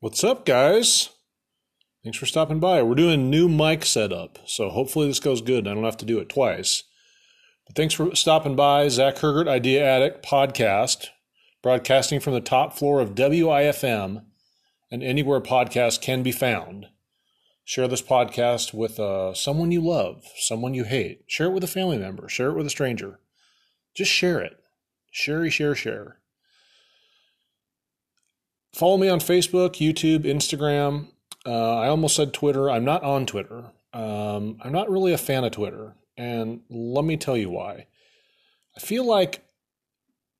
What's up, guys? Thanks for stopping by. We're doing new mic setup, so hopefully this goes good I don't have to do it twice. But thanks for stopping by. Zach Hergert, Idea Addict podcast, broadcasting from the top floor of WIFM and anywhere podcasts can be found. Share this podcast with uh, someone you love, someone you hate. Share it with a family member. Share it with a stranger. Just share it. Share, share, share. Follow me on Facebook, YouTube, Instagram. Uh, I almost said Twitter. I'm not on Twitter. Um, I'm not really a fan of Twitter. And let me tell you why. I feel like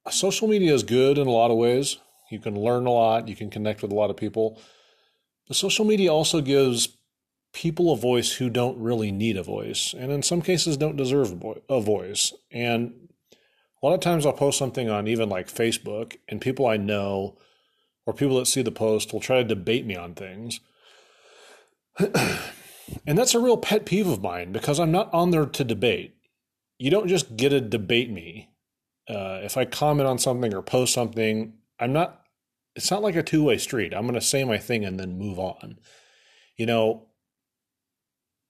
social media is good in a lot of ways. You can learn a lot, you can connect with a lot of people. But social media also gives people a voice who don't really need a voice, and in some cases don't deserve a voice. And a lot of times I'll post something on even like Facebook, and people I know or people that see the post will try to debate me on things. and that's a real pet peeve of mine because I'm not on there to debate. You don't just get to debate me. Uh, if I comment on something or post something, I'm not, it's not like a two way street. I'm going to say my thing and then move on. You know,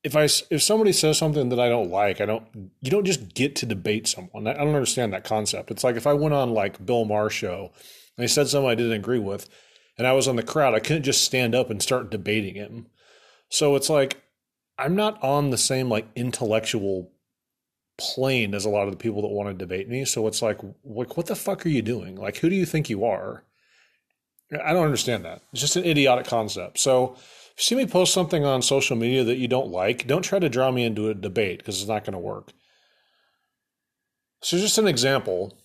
if I if somebody says something that I don't like, I don't you don't just get to debate someone. I don't understand that concept. It's like if I went on like Bill Maher show and he said something I didn't agree with, and I was on the crowd, I couldn't just stand up and start debating him. So it's like I'm not on the same like intellectual plane as a lot of the people that want to debate me. So it's like, like what the fuck are you doing? Like, who do you think you are? I don't understand that. It's just an idiotic concept. So if you see me post something on social media that you don't like, don't try to draw me into a debate because it's not going to work. So just an example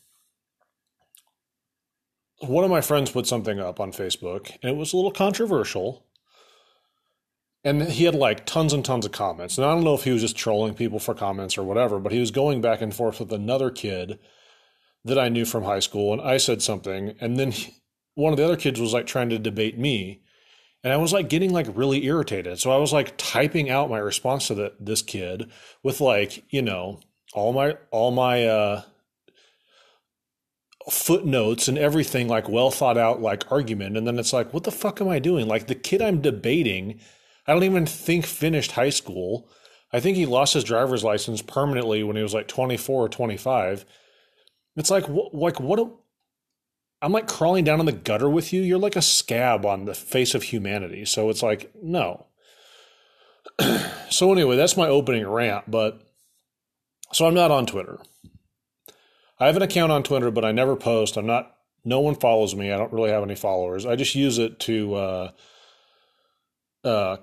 one of my friends put something up on Facebook and it was a little controversial. And he had like tons and tons of comments. And I don't know if he was just trolling people for comments or whatever, but he was going back and forth with another kid that I knew from high school. And I said something. And then he, one of the other kids was like trying to debate me. And I was like getting like really irritated. So I was like typing out my response to the, this kid with like, you know, all my, all my, uh, footnotes and everything like well thought out like argument and then it's like what the fuck am i doing? Like the kid i'm debating i don't even think finished high school. I think he lost his driver's license permanently when he was like 24 or 25 it's like wh- like what i'm like crawling down in the gutter with you? You're like a scab on the face of humanity. So it's like no. So anyway that's my opening rant but so i'm not on twitter I have an account on Twitter, but I never post. I'm not. No one follows me. I don't really have any followers. I just use it to uh, uh,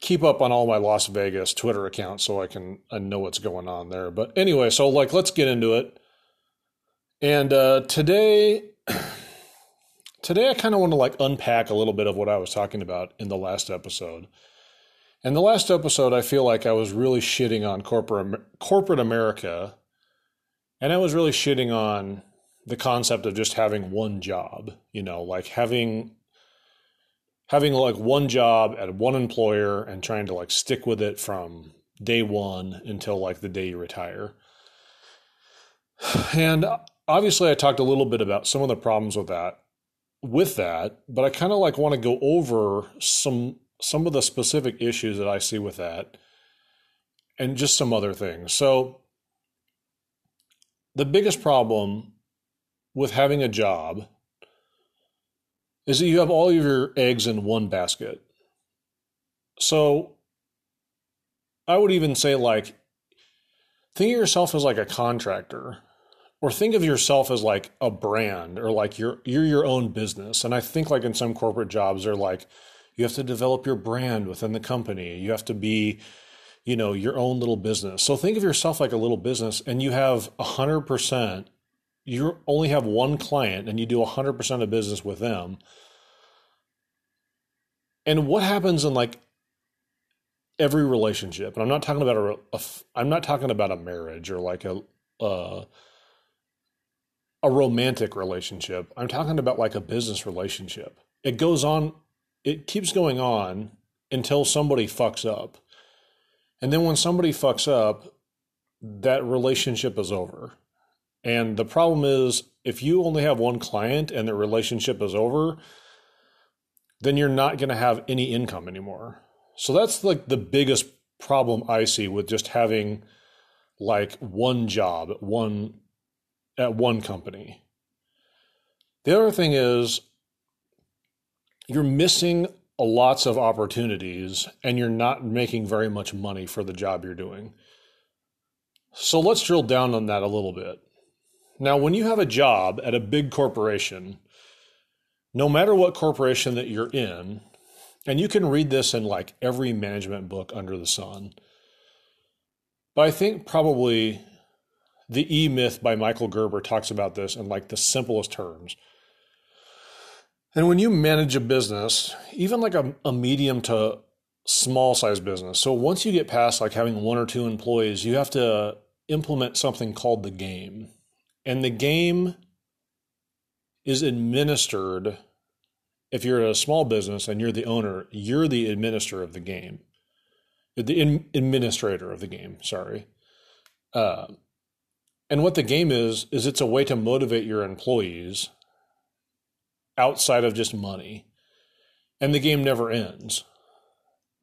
keep up on all my Las Vegas Twitter accounts, so I can I know what's going on there. But anyway, so like, let's get into it. And uh, today, today I kind of want to like unpack a little bit of what I was talking about in the last episode. In the last episode, I feel like I was really shitting on corporate corporate America and I was really shitting on the concept of just having one job, you know, like having having like one job at one employer and trying to like stick with it from day 1 until like the day you retire. And obviously I talked a little bit about some of the problems with that with that, but I kind of like want to go over some some of the specific issues that I see with that and just some other things. So the biggest problem with having a job is that you have all of your eggs in one basket. So I would even say, like, think of yourself as like a contractor or think of yourself as like a brand or like you're you're your own business and i think like in some corporate jobs they're like you have to develop your brand within the company you have to be you know, your own little business. So think of yourself like a little business and you have a hundred percent, you only have one client and you do a hundred percent of business with them. And what happens in like every relationship, and I'm not talking about a, a I'm not talking about a marriage or like a, uh, a romantic relationship. I'm talking about like a business relationship. It goes on, it keeps going on until somebody fucks up and then when somebody fucks up, that relationship is over. And the problem is, if you only have one client and the relationship is over, then you're not going to have any income anymore. So that's like the biggest problem I see with just having like one job one at one company. The other thing is you're missing lots of opportunities and you're not making very much money for the job you're doing. So let's drill down on that a little bit. Now, when you have a job at a big corporation, no matter what corporation that you're in, and you can read this in like every management book under the sun, but I think probably the E Myth by Michael Gerber talks about this in like the simplest terms. And when you manage a business, even like a, a medium to small size business, so once you get past like having one or two employees, you have to implement something called the game. And the game is administered. If you're a small business and you're the owner, you're the administrator of the game. The in, administrator of the game, sorry. Uh, and what the game is, is it's a way to motivate your employees outside of just money. And the game never ends.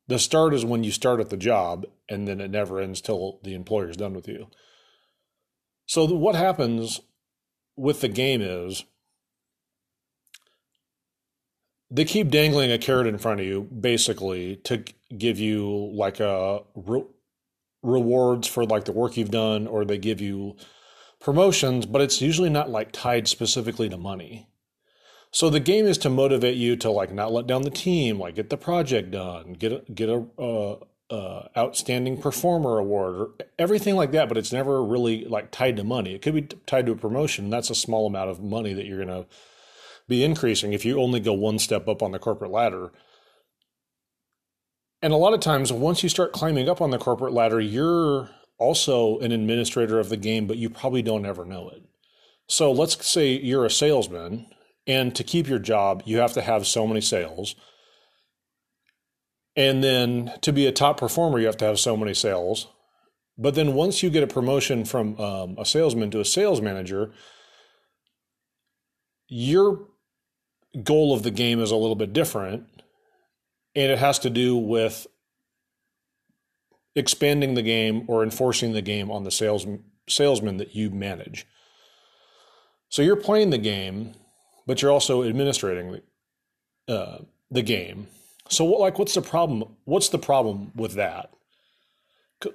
The start is when you start at the job, and then it never ends till the employer is done with you. So, what happens with the game is they keep dangling a carrot in front of you, basically, to give you like a re- rewards for like the work you've done, or they give you promotions, but it's usually not like tied specifically to money. So the game is to motivate you to like not let down the team, like get the project done, get a, get a uh, uh, outstanding performer award or everything like that. But it's never really like tied to money. It could be tied to a promotion. That's a small amount of money that you're going to be increasing if you only go one step up on the corporate ladder. And a lot of times, once you start climbing up on the corporate ladder, you're also an administrator of the game, but you probably don't ever know it. So let's say you're a salesman and to keep your job, you have to have so many sales. And then to be a top performer, you have to have so many sales. But then once you get a promotion from um, a salesman to a sales manager, your goal of the game is a little bit different. And it has to do with expanding the game or enforcing the game on the sales, salesman that you manage. So you're playing the game but you're also administrating the, uh, the game. So, what, like, what's the problem? What's the problem with that?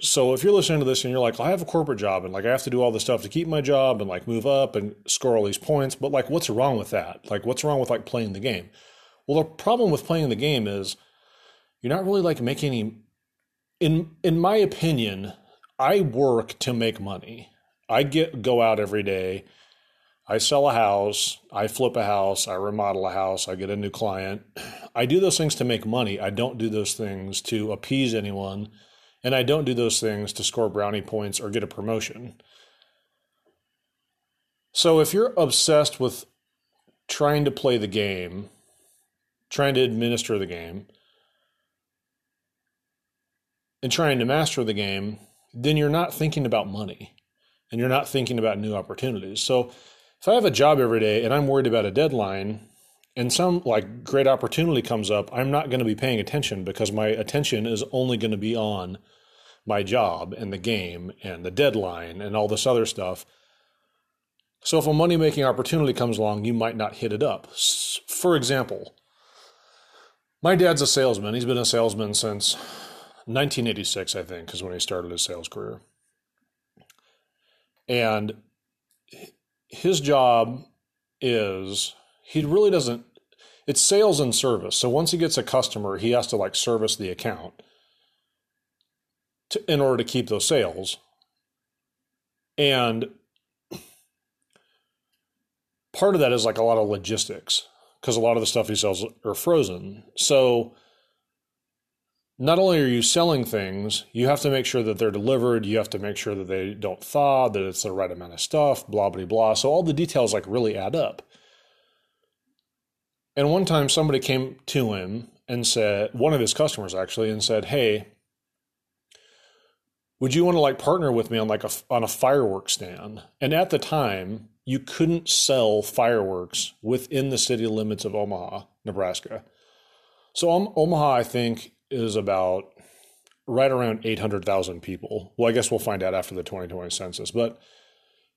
So, if you're listening to this and you're like, I have a corporate job and like I have to do all this stuff to keep my job and like move up and score all these points, but like, what's wrong with that? Like, what's wrong with like playing the game? Well, the problem with playing the game is you're not really like making any. In in my opinion, I work to make money. I get go out every day I sell a house, I flip a house, I remodel a house, I get a new client. I do those things to make money. I don't do those things to appease anyone, and I don't do those things to score brownie points or get a promotion. So if you're obsessed with trying to play the game, trying to administer the game, and trying to master the game, then you're not thinking about money and you're not thinking about new opportunities. So if I have a job every day and I'm worried about a deadline and some like great opportunity comes up, I'm not going to be paying attention because my attention is only going to be on my job and the game and the deadline and all this other stuff. So if a money making opportunity comes along, you might not hit it up. For example, my dad's a salesman. He's been a salesman since 1986, I think, is when he started his sales career. And his job is he really doesn't it's sales and service. So once he gets a customer, he has to like service the account to, in order to keep those sales. And part of that is like a lot of logistics because a lot of the stuff he sells are frozen. So not only are you selling things, you have to make sure that they're delivered. You have to make sure that they don't thaw, that it's the right amount of stuff, blah, blah, blah. So all the details like really add up. And one time somebody came to him and said, one of his customers actually, and said, Hey, would you want to like partner with me on like a, on a fireworks stand? And at the time, you couldn't sell fireworks within the city limits of Omaha, Nebraska. So um, Omaha, I think, is about right around 800,000 people. Well, I guess we'll find out after the 2020 census, but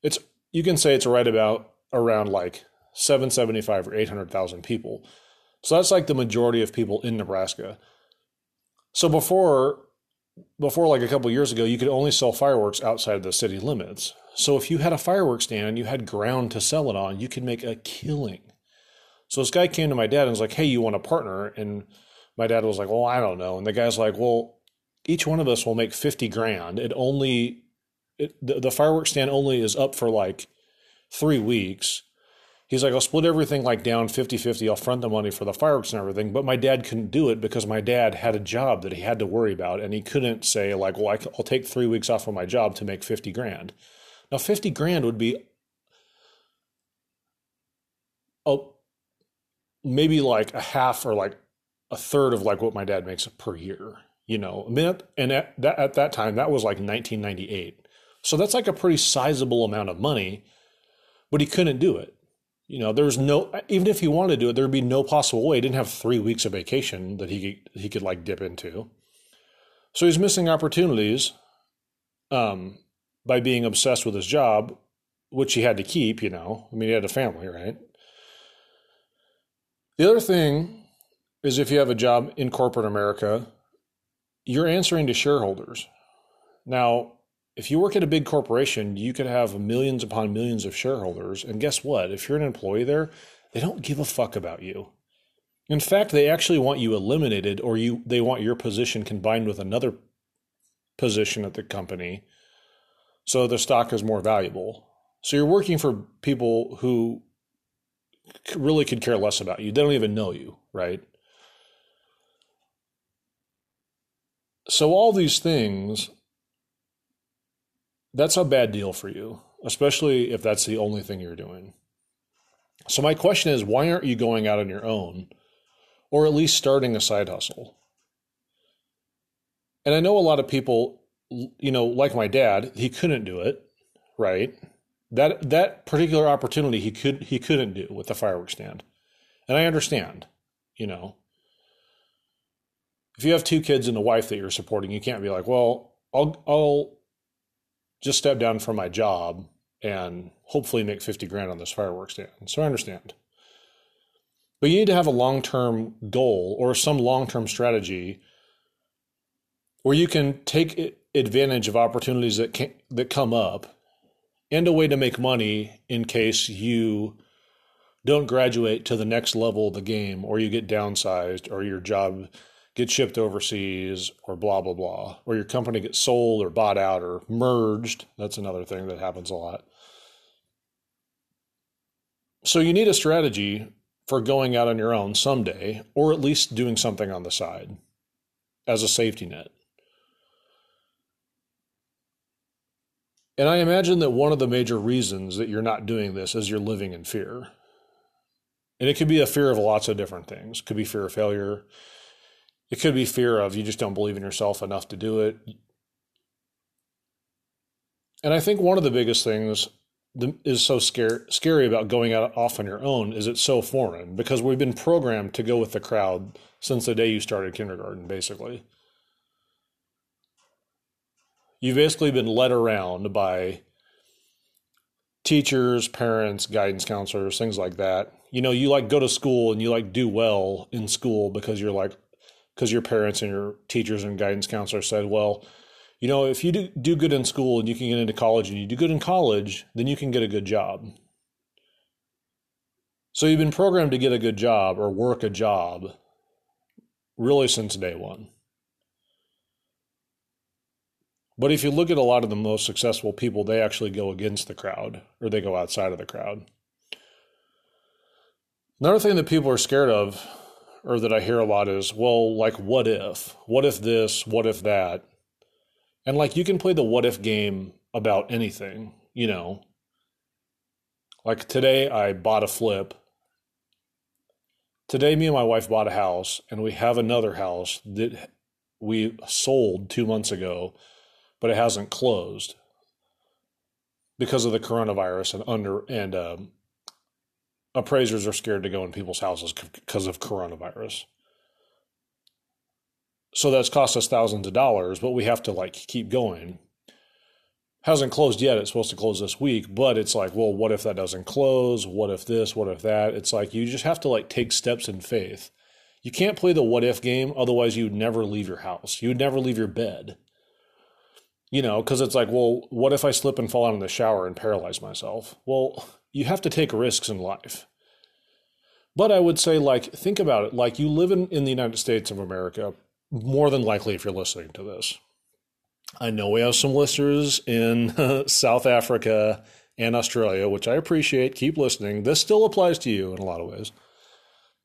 it's you can say it's right about around like 775 or 800,000 people. So that's like the majority of people in Nebraska. So before before like a couple years ago, you could only sell fireworks outside the city limits. So if you had a fireworks stand and you had ground to sell it on, you could make a killing. So this guy came to my dad and was like, "Hey, you want a partner?" And my dad was like, "Well, I don't know." And the guy's like, "Well, each one of us will make 50 grand. It only it, the, the fireworks stand only is up for like 3 weeks." He's like, I'll split everything like down 50 50. I'll front the money for the fireworks and everything. But my dad couldn't do it because my dad had a job that he had to worry about. And he couldn't say, like, well, I'll take three weeks off of my job to make 50 grand. Now, 50 grand would be oh, maybe like a half or like a third of like what my dad makes per year, you know. And at that, at that time, that was like 1998. So that's like a pretty sizable amount of money, but he couldn't do it you know, there was no even if he wanted to do it, there would be no possible way. He didn't have three weeks of vacation that he could, he could like dip into. So he's missing opportunities um, by being obsessed with his job, which he had to keep. You know, I mean, he had a family, right? The other thing is if you have a job in corporate America, you're answering to shareholders. Now, if you work at a big corporation, you could have millions upon millions of shareholders. And guess what? If you're an employee there, they don't give a fuck about you. In fact, they actually want you eliminated or you they want your position combined with another position at the company so the stock is more valuable. So you're working for people who really could care less about you. They don't even know you, right? So all these things that's a bad deal for you, especially if that's the only thing you're doing. So, my question is why aren't you going out on your own or at least starting a side hustle? And I know a lot of people, you know, like my dad, he couldn't do it, right? That that particular opportunity he could he couldn't do with the fireworks stand. And I understand, you know. If you have two kids and a wife that you're supporting, you can't be like, well, I'll I'll just step down from my job and hopefully make 50 grand on this fireworks stand. So I understand. But you need to have a long term goal or some long term strategy where you can take advantage of opportunities that, can, that come up and a way to make money in case you don't graduate to the next level of the game or you get downsized or your job get shipped overseas or blah blah blah or your company gets sold or bought out or merged. That's another thing that happens a lot. So you need a strategy for going out on your own someday or at least doing something on the side as a safety net. And i imagine that one of the major reasons that you're not doing this is you're living in fear. And it could be a fear of lots of different things. It could be fear of failure it could be fear of you just don't believe in yourself enough to do it. And I think one of the biggest things is so scary scary about going out off on your own is it's so foreign because we've been programmed to go with the crowd since the day you started kindergarten, basically. You've basically been led around by teachers, parents, guidance counselors, things like that. You know, you like go to school and you like do well in school because you're like, because your parents and your teachers and guidance counselors said, well, you know, if you do, do good in school and you can get into college and you do good in college, then you can get a good job. So you've been programmed to get a good job or work a job really since day one. But if you look at a lot of the most successful people, they actually go against the crowd or they go outside of the crowd. Another thing that people are scared of or that I hear a lot is, well, like, what if? What if this? What if that? And like, you can play the what if game about anything, you know. Like today, I bought a flip. Today, me and my wife bought a house, and we have another house that we sold two months ago, but it hasn't closed because of the coronavirus and under and um, appraisers are scared to go in people's houses because of coronavirus. so that's cost us thousands of dollars, but we have to like keep going. Hasn't closed yet. It's supposed to close this week, but it's like, well, what if that doesn't close? What if this? What if that? It's like you just have to like take steps in faith. You can't play the what if game, otherwise you would never leave your house. You would never leave your bed. You know, because it's like, well, what if I slip and fall out in the shower and paralyze myself? Well, you have to take risks in life. But I would say, like, think about it. Like, you live in, in the United States of America, more than likely, if you're listening to this. I know we have some listeners in South Africa and Australia, which I appreciate. Keep listening. This still applies to you in a lot of ways.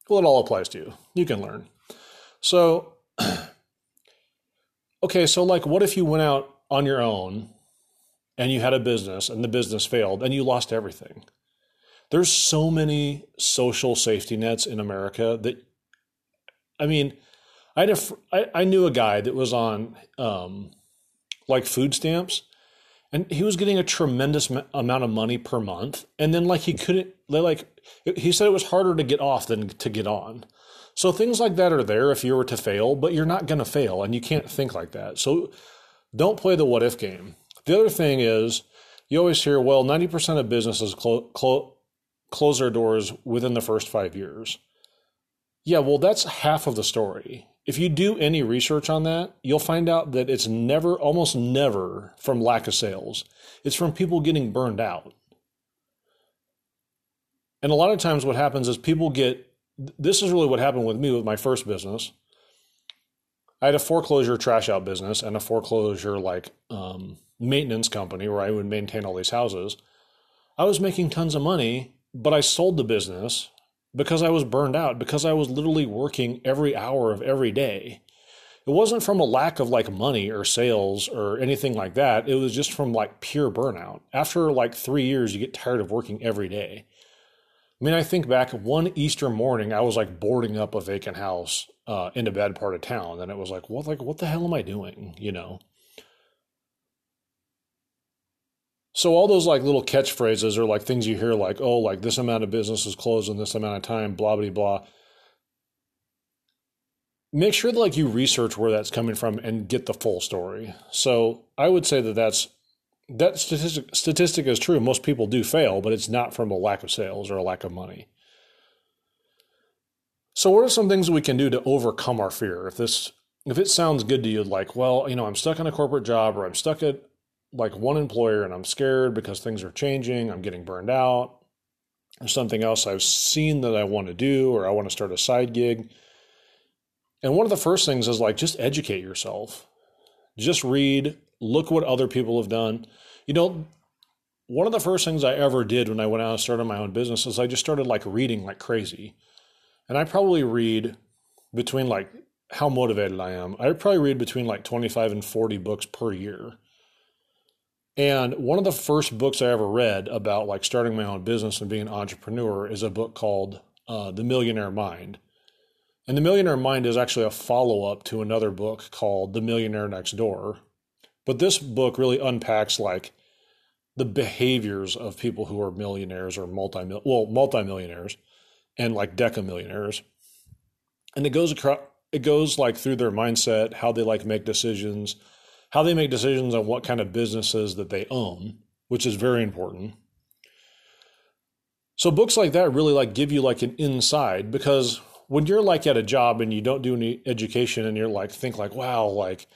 Well, it all applies to you. You can learn. So, okay, so like, what if you went out on your own and you had a business and the business failed and you lost everything? There's so many social safety nets in America that, I mean, I had a, I, I knew a guy that was on um, like food stamps and he was getting a tremendous amount of money per month and then like he couldn't they like he said it was harder to get off than to get on. So things like that are there if you were to fail but you're not going to fail and you can't think like that. So don't play the what if game. The other thing is you always hear well 90% of businesses clo- clo- close their doors within the first five years yeah well that's half of the story if you do any research on that, you'll find out that it's never, almost never from lack of sales. It's from people getting burned out. And a lot of times, what happens is people get this is really what happened with me with my first business. I had a foreclosure trash out business and a foreclosure like um, maintenance company where I would maintain all these houses. I was making tons of money, but I sold the business because I was burned out, because I was literally working every hour of every day. It wasn't from a lack of like money or sales or anything like that. It was just from like pure burnout. After like three years, you get tired of working every day. I mean, I think back one Easter morning, I was like boarding up a vacant house uh, in a bad part of town, and it was like, what, like, what the hell am I doing? You know. So all those like little catchphrases are like things you hear like, oh, like this amount of business is closed in this amount of time, blah blah blah. Make sure that like you research where that's coming from and get the full story. So I would say that that's that statistic statistic is true. Most people do fail, but it's not from a lack of sales or a lack of money. So what are some things we can do to overcome our fear? If this if it sounds good to you, like, well, you know, I'm stuck in a corporate job or I'm stuck at like one employer and I'm scared because things are changing, I'm getting burned out, or something else I've seen that I want to do, or I want to start a side gig. And one of the first things is like just educate yourself. Just read, look what other people have done. You know, one of the first things I ever did when I went out and started my own business is I just started like reading like crazy. And I probably read between like how motivated I am. I probably read between like 25 and 40 books per year. And one of the first books I ever read about like starting my own business and being an entrepreneur is a book called uh, The Millionaire Mind. And The Millionaire Mind is actually a follow up to another book called The Millionaire Next Door. But this book really unpacks like the behaviors of people who are millionaires or multi well multimillionaires and like decamillionaires. And it goes across it goes like through their mindset, how they like make decisions, how they make decisions on what kind of businesses that they own, which is very important. So books like that really like give you like an inside because when you're like at a job and you don't do any education and you're like think like wow like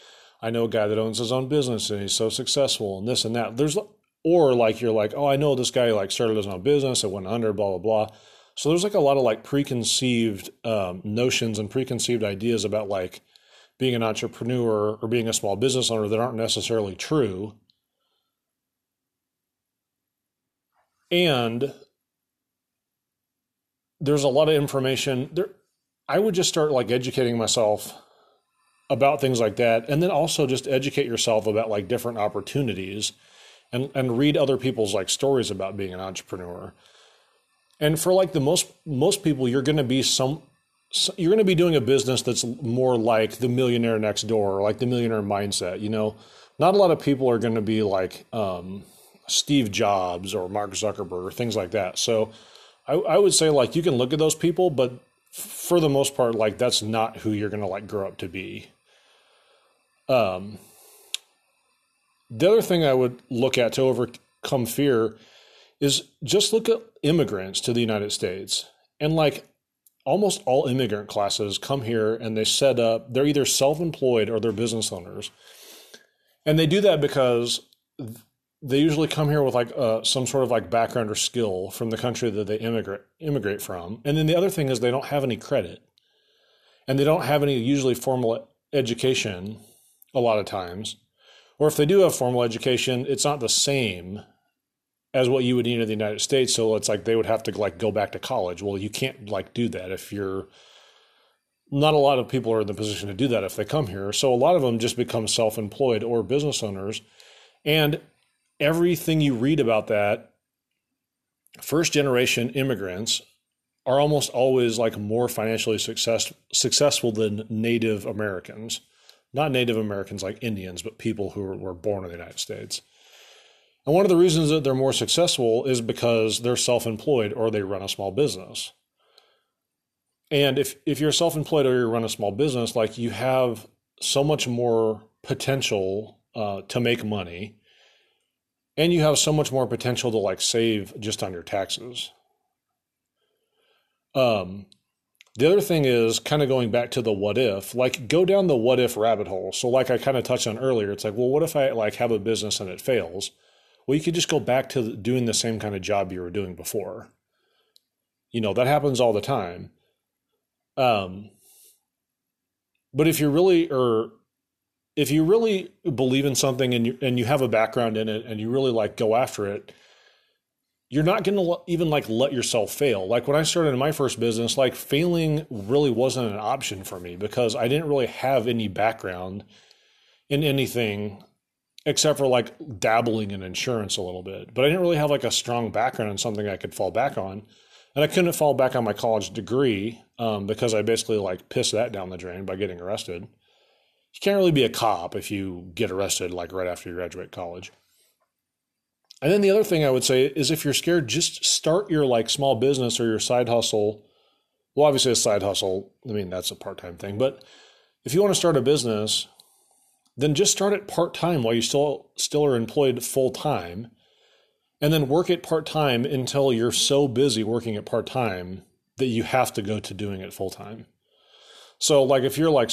I know a guy that owns his own business and he's so successful and this and that there's or like you're like oh I know this guy like started his own business it went under blah blah blah so there's like a lot of like preconceived um, notions and preconceived ideas about like being an entrepreneur or being a small business owner that aren't necessarily true. And there's a lot of information there. I would just start like educating myself about things like that. And then also just educate yourself about like different opportunities and, and read other people's like stories about being an entrepreneur. And for like the most most people, you're going to be some so you're going to be doing a business that's more like the millionaire next door or like the millionaire mindset you know? Not a lot of people are going to be like um, steve jobs or mark zuckerberg or things like that. So I, I, would say like you can look at those people but for the most part like that's not who you're going to like grow up to be. Um, the other thing I would look at to overcome fear is just look at immigrants to the United States. And like almost all immigrant classes come here and they set up, they're either self employed or they're business owners. And they do that because they usually come here with like uh, some sort of like background or skill from the country that they immigrate immigrate from. And then the other thing is they don't have any credit, and they don't have any usually formal education a lot of times. Or if they do have formal education, it's not the same as what you would need in the United States. So it's like they would have to like go back to college. Well, you can't like do that if you're not a lot of people are in the position to do that if they come here. So a lot of them just become self-employed or business owners. And everything you read about that, first generation immigrants are almost always like more financially success, successful than Native Americans. Not Native Americans like Indians, but people who were born in the United States. And one of the reasons that they're more successful is because they're self employed or they run a small business. And if, if you're self employed or you run a small business, like you have so much more potential uh, to make money and you have so much more potential to like save just on your taxes. Um, the other thing is kind of going back to the what if, like go down the what if rabbit hole. So like I kind of touched on earlier, it's like, well, what if I like have a business and it fails? Well, you could just go back to doing the same kind of job you were doing before. You know, that happens all the time. Um, but if you're really or if you really believe in something and you and you have a background in it and you really like go after it, you're not going to even like let yourself fail. Like when I started in my first business, like failing really wasn't an option for me because I didn't really have any background in anything except for like dabbling in insurance a little bit. But I didn't really have like a strong background in something I could fall back on. And I couldn't fall back on my college degree um, because I basically like pissed that down the drain by getting arrested you can't really be a cop if you get arrested like right after you graduate college. And then the other thing I would say is if you're scared, just start your like small business or your side hustle. Well, obviously a side hustle, I mean that's a part-time thing, but if you want to start a business, then just start it part-time while you still still are employed full-time and then work it part-time until you're so busy working it part-time that you have to go to doing it full-time. So like if you're like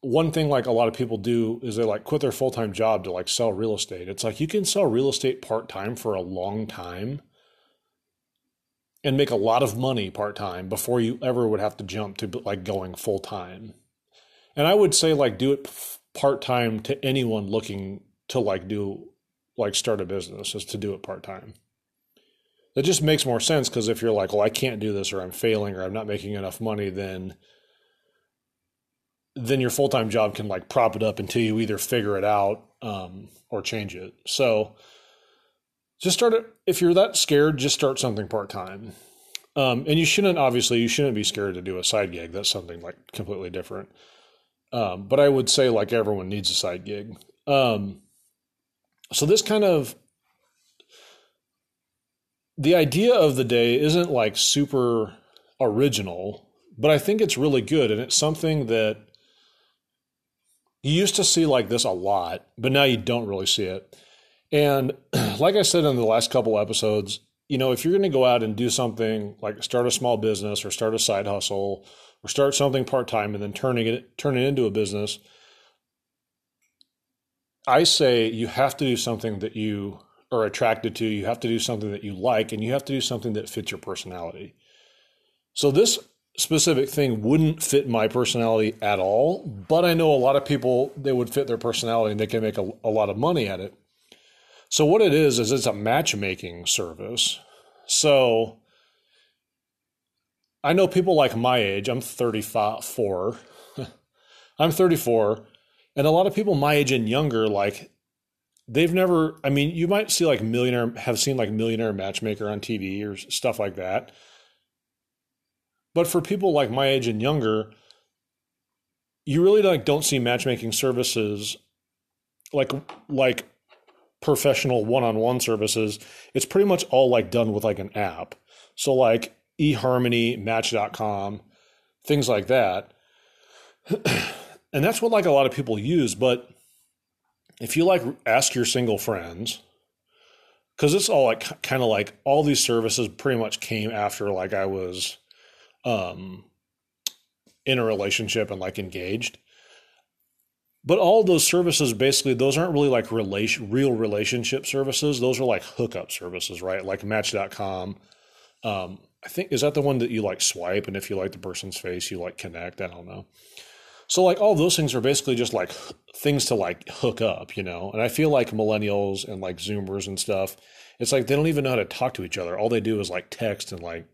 one thing like a lot of people do is they like quit their full-time job to like sell real estate. It's like you can sell real estate part-time for a long time and make a lot of money part-time before you ever would have to jump to like going full-time. And I would say like do it part-time to anyone looking to like do like start a business is to do it part-time. That just makes more sense because if you're like, well, I can't do this or I'm failing or I'm not making enough money, then then your full time job can like prop it up until you either figure it out um, or change it. So just start it. If you're that scared, just start something part time. Um, and you shouldn't, obviously, you shouldn't be scared to do a side gig. That's something like completely different. Um, but I would say like everyone needs a side gig. Um, so this kind of the idea of the day isn't like super original, but I think it's really good. And it's something that you used to see like this a lot, but now you don't really see it. And like I said in the last couple episodes, you know, if you're going to go out and do something like start a small business or start a side hustle or start something part time and then turning it turn it into a business, I say you have to do something that you are attracted to. You have to do something that you like, and you have to do something that fits your personality. So this specific thing wouldn't fit my personality at all, but I know a lot of people they would fit their personality and they can make a, a lot of money at it. So what it is is it's a matchmaking service. So I know people like my age, I'm 34. I'm 34, and a lot of people my age and younger like they've never I mean, you might see like millionaire have seen like millionaire matchmaker on TV or stuff like that but for people like my age and younger, you really like don't see matchmaking services like like professional one-on-one services. It's pretty much all like done with like an app. So like eHarmony, match.com, things like that. and that's what like a lot of people use, but if you like ask your single friends, because it's all like kind of like all these services pretty much came after like I was um in a relationship and like engaged. But all those services basically those aren't really like relation real relationship services. Those are like hookup services, right? Like match.com. Um I think is that the one that you like swipe and if you like the person's face you like connect, I don't know. So like all those things are basically just like things to like hook up, you know. And I feel like millennials and like Zoomers and stuff, it's like they don't even know how to talk to each other. All they do is like text and like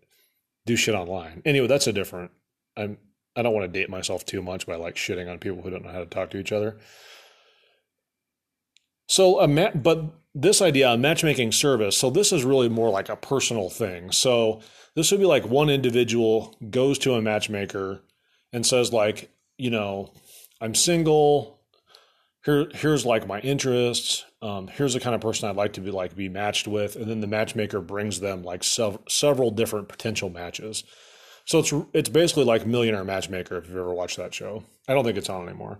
do shit online. Anyway, that's a different. I'm I don't want to date myself too much by like shitting on people who don't know how to talk to each other. So a but this idea, a matchmaking service. So this is really more like a personal thing. So this would be like one individual goes to a matchmaker and says like, you know, I'm single. Here, here's like my interests. Um, here's the kind of person I'd like to be like be matched with, and then the matchmaker brings them like sev- several different potential matches. So it's it's basically like Millionaire Matchmaker if you've ever watched that show. I don't think it's on anymore.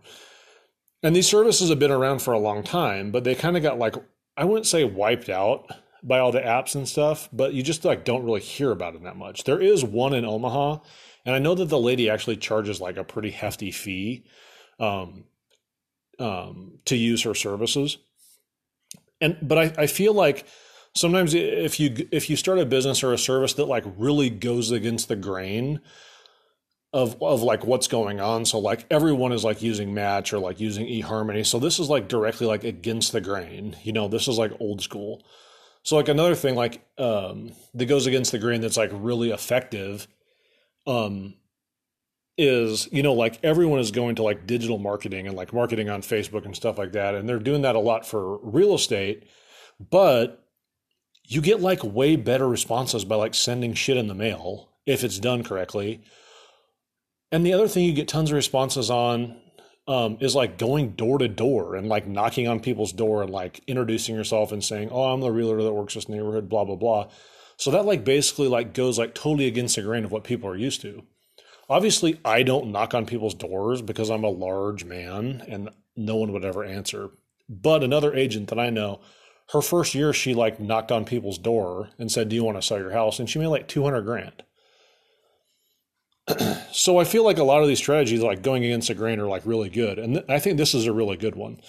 And these services have been around for a long time, but they kind of got like I wouldn't say wiped out by all the apps and stuff, but you just like don't really hear about it that much. There is one in Omaha and I know that the lady actually charges like a pretty hefty fee um, um, to use her services. And but I, I feel like sometimes if you if you start a business or a service that like really goes against the grain of of like what's going on, so like everyone is like using Match or like using eHarmony, so this is like directly like against the grain. You know, this is like old school. So like another thing like um, that goes against the grain that's like really effective um, is you know like everyone is going to like digital marketing and like marketing on Facebook and stuff like that. And they're doing that a lot for real estate. But you get like way better responses by like sending shit in the mail if it's done correctly and the other thing you get tons of responses on um, is like going door to door and like knocking on people's door and like introducing yourself and saying oh i'm the realtor that works this neighborhood blah blah blah so that like basically like goes like totally against the grain of what people are used to. Obviously, I don't knock on people's doors because I'm a large man and no one would ever answer. But another agent that I know, her first year she like knocked on people's door and said, "Do you want to sell your house?" and she made like 200 grand. So I feel like a lot of these strategies like going against the grain are like really good. And th- I think this is a really good one.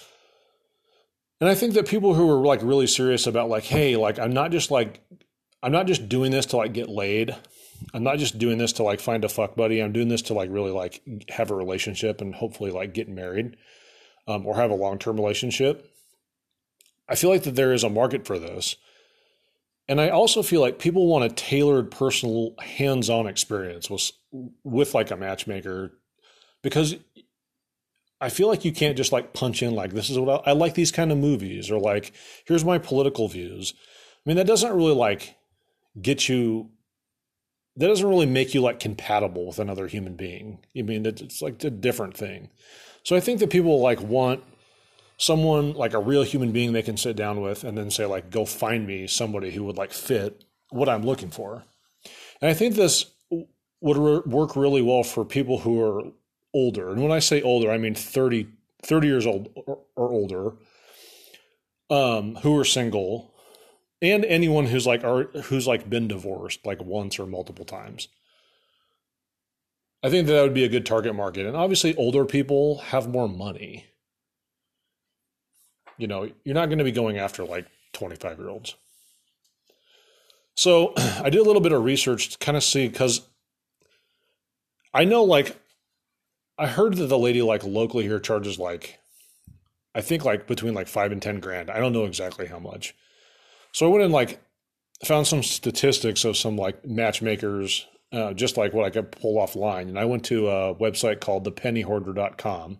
And I think that people who are like really serious about like, hey, like I'm not just like I'm not just doing this to like get laid. I'm not just doing this to like find a fuck buddy. I'm doing this to like really like have a relationship and hopefully like get married um, or have a long term relationship. I feel like that there is a market for this. And I also feel like people want a tailored personal hands on experience with, with like a matchmaker because I feel like you can't just like punch in like this is what I, I like these kind of movies or like here's my political views. I mean that doesn't really like get you that doesn't really make you like compatible with another human being. I mean, it's like a different thing. So I think that people like want someone like a real human being they can sit down with and then say like, go find me somebody who would like fit what I'm looking for. And I think this would re- work really well for people who are older. And when I say older, I mean 30, 30 years old or, or older, um, who are single, and anyone who's like are who's like been divorced like once or multiple times. I think that, that would be a good target market. And obviously older people have more money. You know, you're not going to be going after like 25 year olds. So I did a little bit of research to kind of see because I know like I heard that the lady like locally here charges like I think like between like five and ten grand. I don't know exactly how much. So I went and like found some statistics of some like matchmakers, uh, just like what I could pull offline. And I went to a website called thepennyhoarder.com.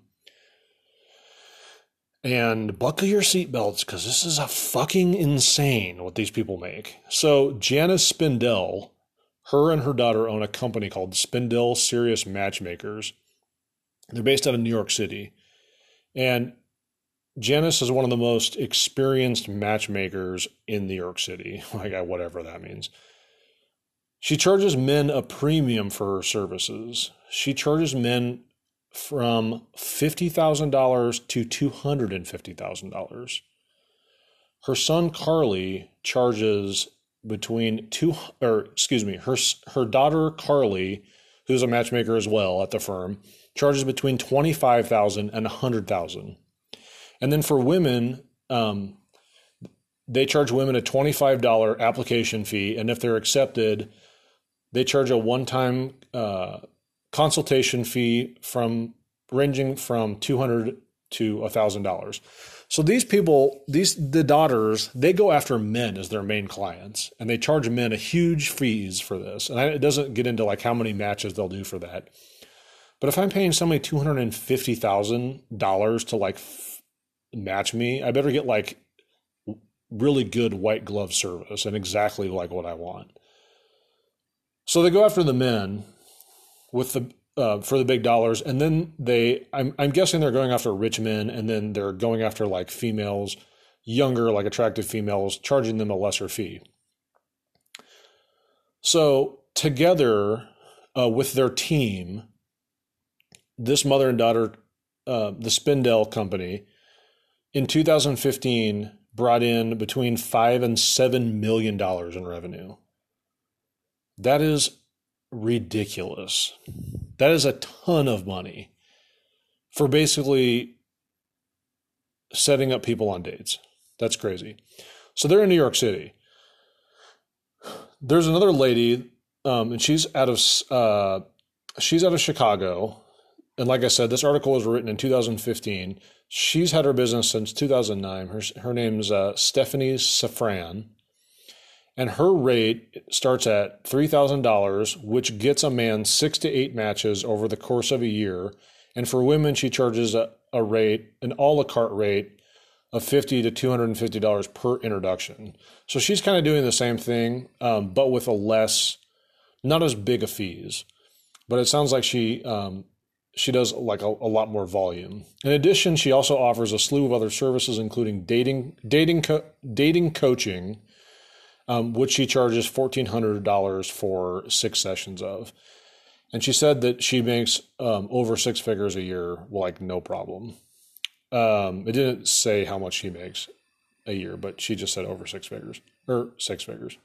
And buckle your seatbelts because this is a fucking insane what these people make. So Janis Spindel, her and her daughter own a company called Spindel Serious Matchmakers. They're based out of New York City. And Janis is one of the most experienced matchmakers in New York City, like whatever that means. She charges men a premium for her services. She charges men from $50,000 to $250,000. Her son Carly charges between two or excuse me, her her daughter Carly, who's a matchmaker as well at the firm, charges between 25,000 and 100,000. And then for women, um, they charge women a $25 application fee and if they're accepted, they charge a one-time uh, consultation fee from ranging from 200 to $1,000. So these people, these the daughters, they go after men as their main clients, and they charge men a huge fees for this. And it doesn't get into like how many matches they'll do for that. But if I'm paying somebody two hundred and fifty thousand dollars to like f- match me, I better get like really good white glove service and exactly like what I want. So they go after the men with the uh, for the big dollars, and then they I'm I'm guessing they're going after rich men, and then they're going after like females, younger like attractive females, charging them a lesser fee. So together uh, with their team, this mother and daughter, uh, the Spindel Company, in 2015 brought in between five and seven million dollars in revenue. That is ridiculous. That is a ton of money for basically setting up people on dates. That's crazy. So they're in New York City. There's another lady, um, and she's out of uh, she's out of Chicago. And like I said, this article was written in 2015. She's had her business since 2009. Her her name's uh, Stephanie Safran and her rate starts at $3,000, which gets a man six to eight matches over the course of a year. And for women, she charges a, a rate, an a la carte rate of 50 to $250 per introduction. So she's kind of doing the same thing, um, but with a less, not as big a fees. But it sounds like she um, she does like a, a, lot more volume. In addition, she also offers a slew of other services, including dating, dating, co- dating coaching, um, which she charges $1,400 for six sessions of. And she said that she makes um, over six figures a year, like no problem. Um, it didn't say how much she makes a year, but she just said over six figures or six figures.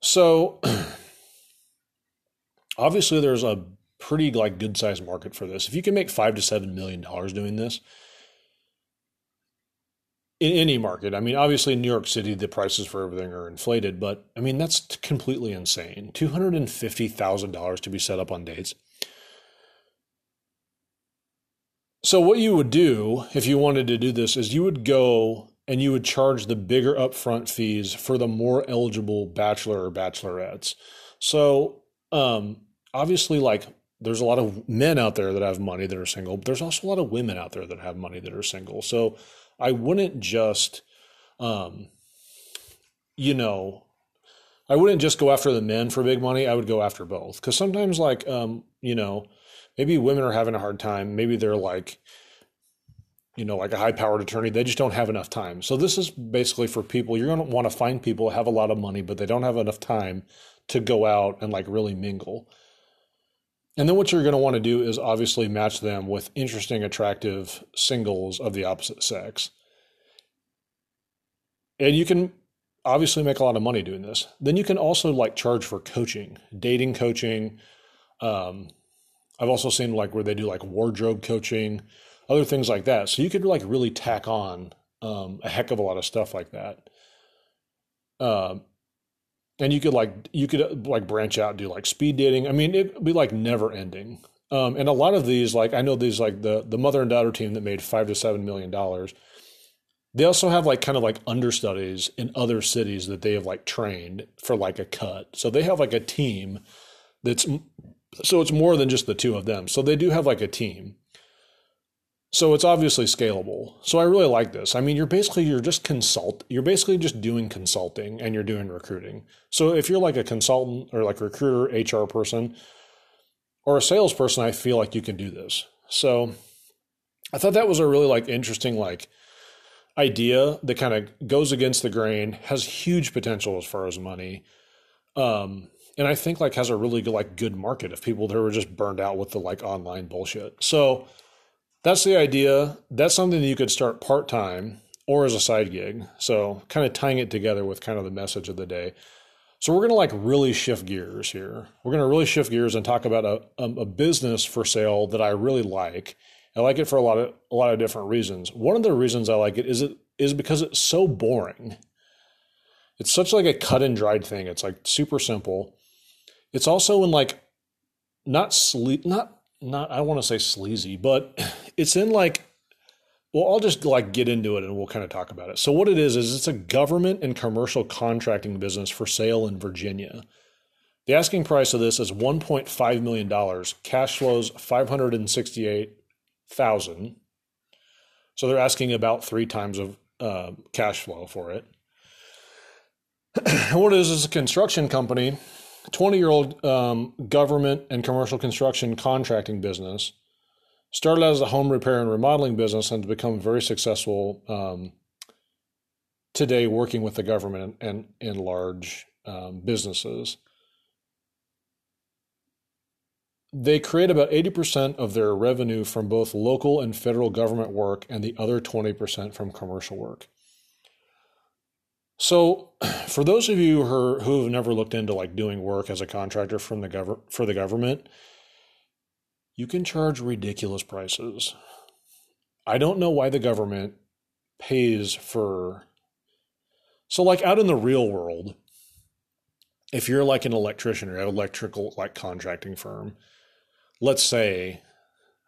So obviously, there's a pretty like good sized market for this. If you can make five to seven million dollars doing this, in any market. I mean, obviously in New York City, the prices for everything are inflated, but I mean, that's completely insane. $250,000 to be set up on dates. So, what you would do if you wanted to do this is you would go and you would charge the bigger upfront fees for the more eligible bachelor or bachelorettes. So, um, obviously, like there's a lot of men out there that have money that are single, but there's also a lot of women out there that have money that are single. So, I wouldn't just, um, you know, I wouldn't just go after the men for big money. I would go after both because sometimes, like, um, you know, maybe women are having a hard time. Maybe they're like, you know, like a high powered attorney. They just don't have enough time. So this is basically for people. You're going to want to find people have a lot of money, but they don't have enough time to go out and like really mingle. And then what you're going to want to do is obviously match them with interesting, attractive singles of the opposite sex. And you can obviously make a lot of money doing this. Then you can also like charge for coaching, dating coaching. Um, I've also seen like where they do like wardrobe coaching, other things like that. So you could like really tack on um, a heck of a lot of stuff like that. Um, and you could like you could uh, like branch out do like speed dating. I mean it'd be like never ending. Um, and a lot of these like i know these like the the mother and daughter team that made five to seven million dollars they also have like kind of like understudies in other cities that they have like trained for like a cut. So they have like a team that's so it's more than just the two of them. So they do have like a team so it's obviously scalable. So I really like this. I mean, you're basically you're just consult you're basically just doing consulting and you're doing recruiting. So if you're like a consultant or like recruiter, HR person, or a salesperson, I feel like you can do this. So I thought that was a really like interesting like idea that kind of goes against the grain, has huge potential as far as money. Um, and I think like has a really good like good market of people that were just burned out with the like online bullshit. So that's the idea. That's something that you could start part time or as a side gig. So kind of tying it together with kind of the message of the day. So we're going to like really shift gears here. We're going to really shift gears and talk about a, a business for sale that I really like. I like it for a lot of a lot of different reasons. One of the reasons I like it is it is because it's so boring. It's such like a cut and dried thing. It's like super simple. It's also in like not sleep not not I want to say sleazy, but it's in like well, I'll just like get into it and we'll kind of talk about it. So what it is is it's a government and commercial contracting business for sale in Virginia. The asking price of this is 1.5 million dollars. Cash flows 568,000. So they're asking about 3 times of uh, cash flow for it. what it is is a construction company, 20 year old um, government and commercial construction contracting business started out as a home repair and remodeling business and has become very successful um, today working with the government and in large um, businesses. They create about 80% of their revenue from both local and federal government work and the other 20% from commercial work. So, for those of you who, have never looked into like doing work as a contractor from the gov- for the government, you can charge ridiculous prices. I don't know why the government pays for. So, like out in the real world, if you're like an electrician or an electrical like contracting firm, let's say,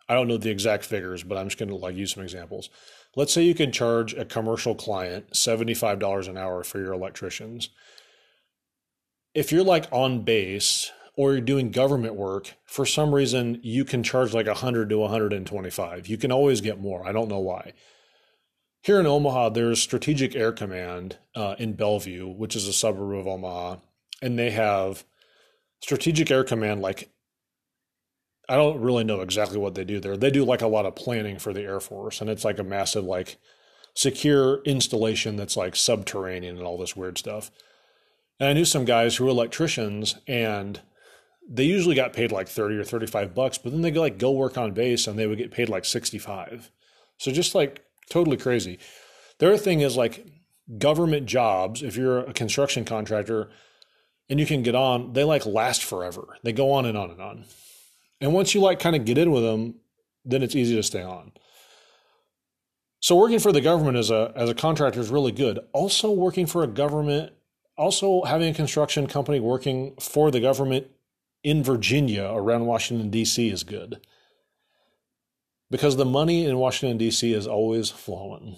I don't know the exact figures, but I'm just going to like use some examples. Let's say you can charge a commercial client $75 an hour for your electricians. If you're like on base or you're doing government work, for some reason you can charge like 100 to 125. You can always get more. I don't know why. Here in Omaha, there's Strategic Air Command uh, in Bellevue, which is a suburb of Omaha, and they have Strategic Air Command. Like, I don't really know exactly what they do there. They do like a lot of planning for the Air Force, and it's like a massive, like, secure installation that's like subterranean and all this weird stuff. And I knew some guys who were electricians, and they usually got paid like 30 or 35 bucks, but then they go like go work on base and they would get paid like 65. So just like totally crazy. The other thing is like government jobs, if you're a construction contractor and you can get on, they like last forever. They go on and on and on. And once you like kind of get in with them, then it's easy to stay on. So working for the government as a as a contractor is really good. Also working for a government, also having a construction company working for the government in Virginia around Washington, D.C. is good. Because the money in Washington, D.C. is always flowing.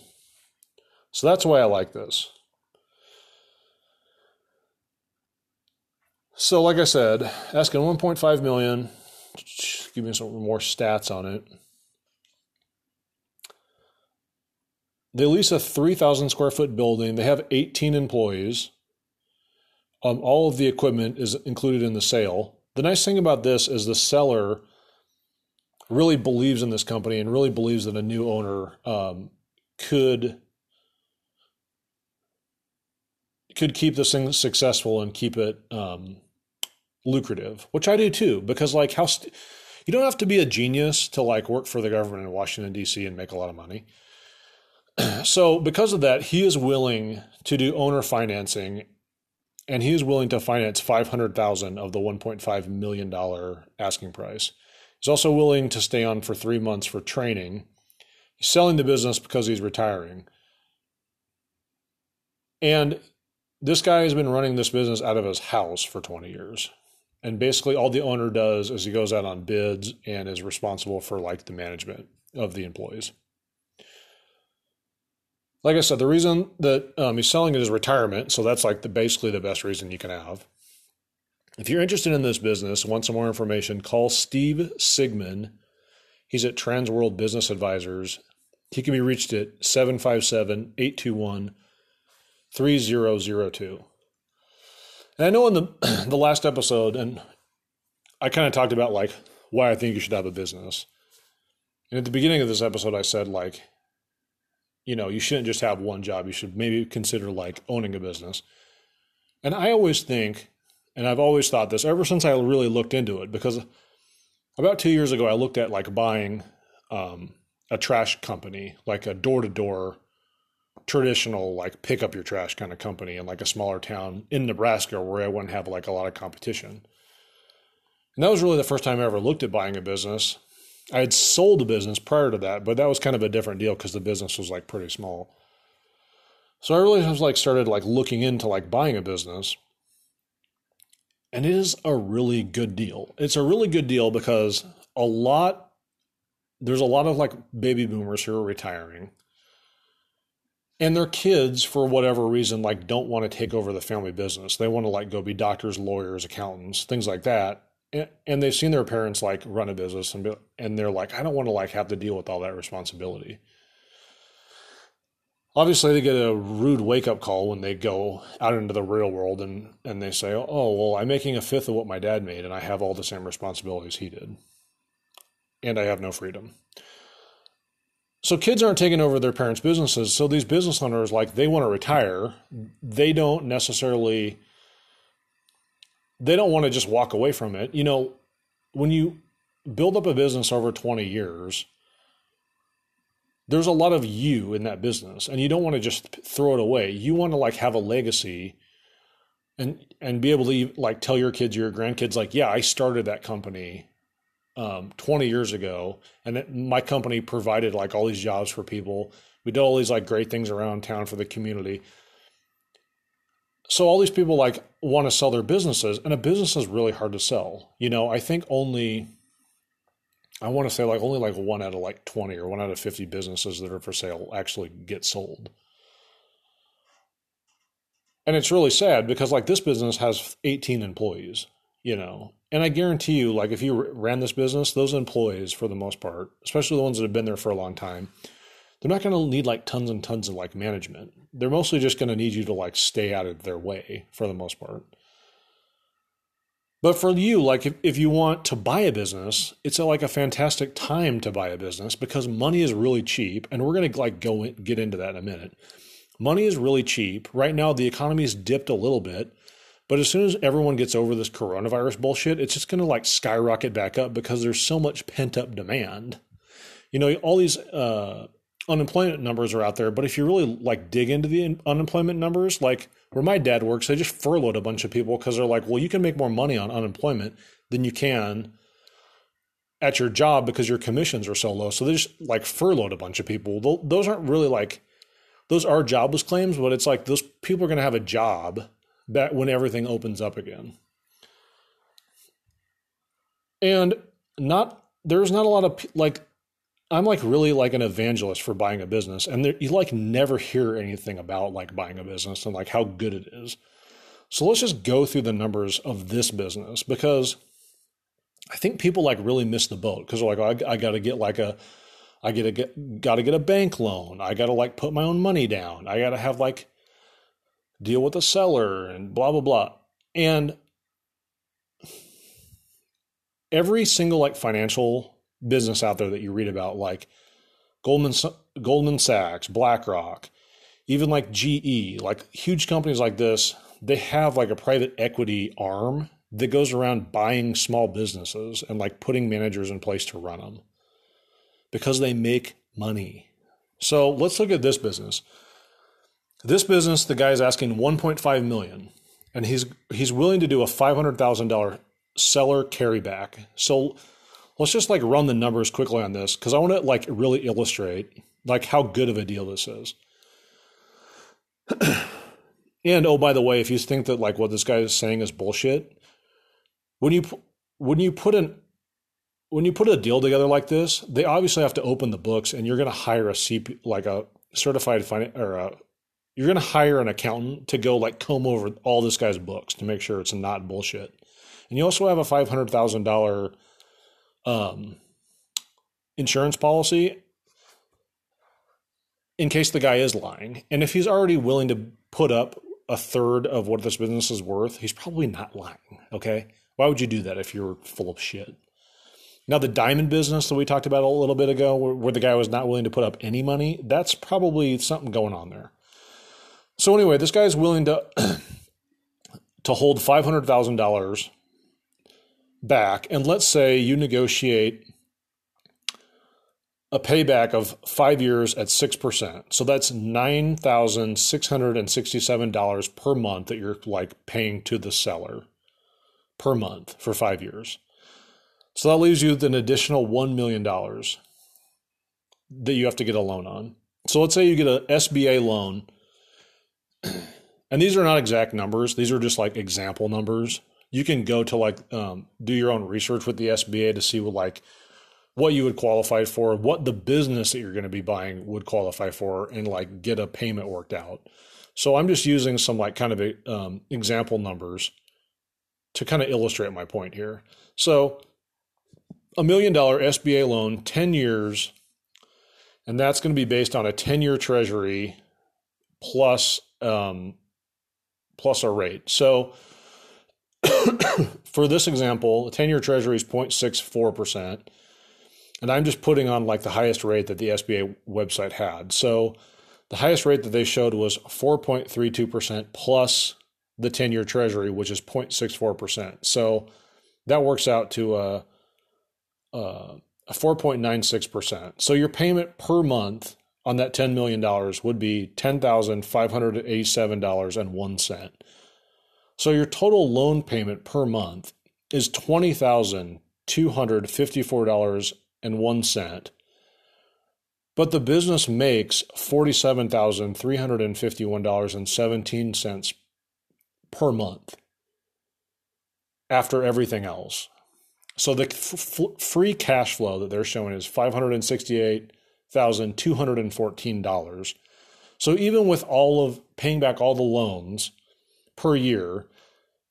So that's why I like this. So, like I said, asking 1.5 million. Give me some more stats on it. They lease a 3,000 square foot building. They have 18 employees. Um, all of the equipment is included in the sale. The nice thing about this is the seller really believes in this company and really believes that a new owner um, could could keep this thing successful and keep it um, lucrative, which I do too. Because like how st- you don't have to be a genius to like work for the government in Washington D.C. and make a lot of money. so because of that, he is willing to do owner financing and he is willing to finance 500,000 of the 1.5 million dollar asking price. He's also willing to stay on for 3 months for training. He's selling the business because he's retiring. And this guy has been running this business out of his house for 20 years. And basically all the owner does is he goes out on bids and is responsible for like the management of the employees like I said, the reason that um, he's selling it is retirement. So that's like the basically the best reason you can have. If you're interested in this business, want some more information, call Steve Sigman. He's at Transworld Business Advisors. He can be reached at 757 821 3002. And I know in the, the last episode, and I kind of talked about like why I think you should have a business. And at the beginning of this episode, I said, like, you know, you shouldn't just have one job. You should maybe consider like owning a business. And I always think And I've always thought this ever since I really looked into it because about two years ago, I looked at like buying um, a trash company, like a door to door traditional, like pick up your trash kind of company in like a smaller town in Nebraska where I wouldn't have like a lot of competition. And that was really the first time I ever looked at buying a business. I had sold a business prior to that, but that was kind of a different deal because the business was like pretty small. So I really was like started like looking into like buying a business. And it is a really good deal. It's a really good deal because a lot there's a lot of like baby boomers who are retiring. And their kids, for whatever reason, like don't want to take over the family business. They want to like go be doctors, lawyers, accountants, things like that. And, and they've seen their parents like run a business and be, and they're like, I don't want to like have to deal with all that responsibility obviously they get a rude wake up call when they go out into the real world and, and they say, oh, well, I'm making a fifth of what my dad made and I have all the same responsibilities he did. And I have no freedom. So kids aren't taking over their parents' businesses. So these business owners, like they want to retire, they don't necessarily they don't want to just walk away from it. You know, when you build up a business over 20 years, there's a lot of you in that business and you don't want to just throw it away you want to like have a legacy and and be able to like tell your kids your grandkids like yeah i started that company um, 20 years ago and it, my company provided like all these jobs for people we did all these like great things around town for the community so all these people like want to sell their businesses and a business is really hard to sell you know i think only I want to say like only like one out of like 20 or one out of 50 businesses that are for sale actually get sold. And it's really sad because like this business has 18 employees, you know. And I guarantee you like if you ran this business, those employees for the most part, especially the ones that have been there for a long time, they're not going to need like tons and tons of like management. They're mostly just going to need you to like stay out of their way for the most part. But for you, like if, if you want to buy a business, it's a, like a fantastic time to buy a business because money is really cheap. And we're going to like go in, get into that in a minute. Money is really cheap. Right now, the economy's dipped a little bit. But as soon as everyone gets over this coronavirus bullshit, it's just going to like skyrocket back up because there's so much pent up demand. You know, all these uh, unemployment numbers are out there, but if you really like dig into the unemployment numbers, like where my dad works, they just furloughed a bunch of people because they're like, well, you can make more money on unemployment than you can at your job because your commissions are so low. So they just like furloughed a bunch of people. Those aren't really like, those are jobless claims, but it's like those people are going to have a job back when everything opens up again. And not, there's not a lot of like, I'm like really like an evangelist for buying a business, and there, you like never hear anything about like buying a business and like how good it is. So let's just go through the numbers of this business because I think people like really miss the boat because they're like, I, I got to get like a, I get to get got to get a bank loan. I got to like put my own money down. I got to have like deal with the seller and blah blah blah. And every single like financial business out there that you read about, like Goldman Goldman Sachs, BlackRock, even like GE, like huge companies like this, they have like a private equity arm that goes around buying small businesses and like putting managers in place to run them because they make money. So let's look at this business. This business, the guy's asking 1.5 million, and he's he's willing to do a $500,000 seller carryback. So let's just like run the numbers quickly on this because I want to like really illustrate like how good of a deal this is. and oh, by the way, if you think that like what this guy is saying is bullshit, when you when you put an when you put a deal together like this, they obviously have to open the books, and you're going to hire a CP like a certified or a, you're going to hire an accountant to go like comb over all this guy's books to make sure it's not bullshit. And you also have a five hundred thousand dollar um, insurance policy in case the guy is lying. And if he's already willing to put up a third of what this business is worth, he's probably not lying. Okay. Why would you do that if you're full of shit? Now, the diamond business that we talked about a little bit ago, where, where the guy was not willing to put up any money, that's probably something going on there. So, anyway, this guy's willing to to hold $500,000 back, and let's say you negotiate a payback of five years at 6%. So that's $9,667 per month that you're like paying to the seller per month for five years. So that leaves you with an additional $1 million that you have to get a loan on. So let's say you get an SBA loan, and these are not exact numbers, these are just like example numbers. You can go to like um, do your own research with the SBA to see what like what you would qualify for, what the business that you're going to be buying would qualify for, and like get a payment worked out. So I'm just using some like kind of a, um, example numbers to kind of illustrate my point here. So a million dollar SBA loan, 10 years, and that's going to be based on a 10 year treasury plus, um, plus a rate. So for this example, a 10 year treasury is 0.64%. And I'm just putting on like the highest rate that the SBA website had. So the highest rate that they showed was 4.32% plus the 10 year treasury, which is 0.64%. So that works out to a, a 4.96%. So your payment per month on that $10 million would be $10,587.01. So your total loan payment per month is $20,254.01. But the business makes $47,351.17 per month after everything else. So the f- free cash flow that they're showing is $568,214. So even with all of paying back all the loans per year,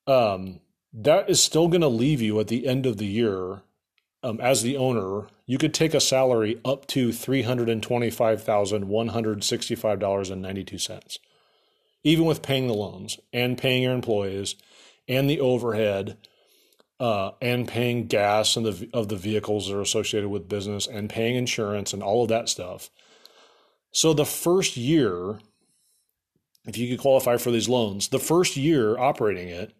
um, that is still going to leave you at the end of the year um, as the owner. You could take a salary up to $325,165.92 even with paying the loans and paying your employees and the overhead uh, and paying gas and the of the vehicles that are associated with business and paying insurance and all of that stuff. So the first year, if you could qualify for these loans, the first year operating it,